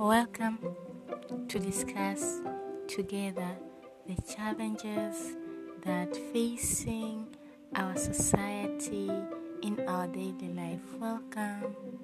Welcome to discuss together the challenges that facing our society in our daily life. Welcome.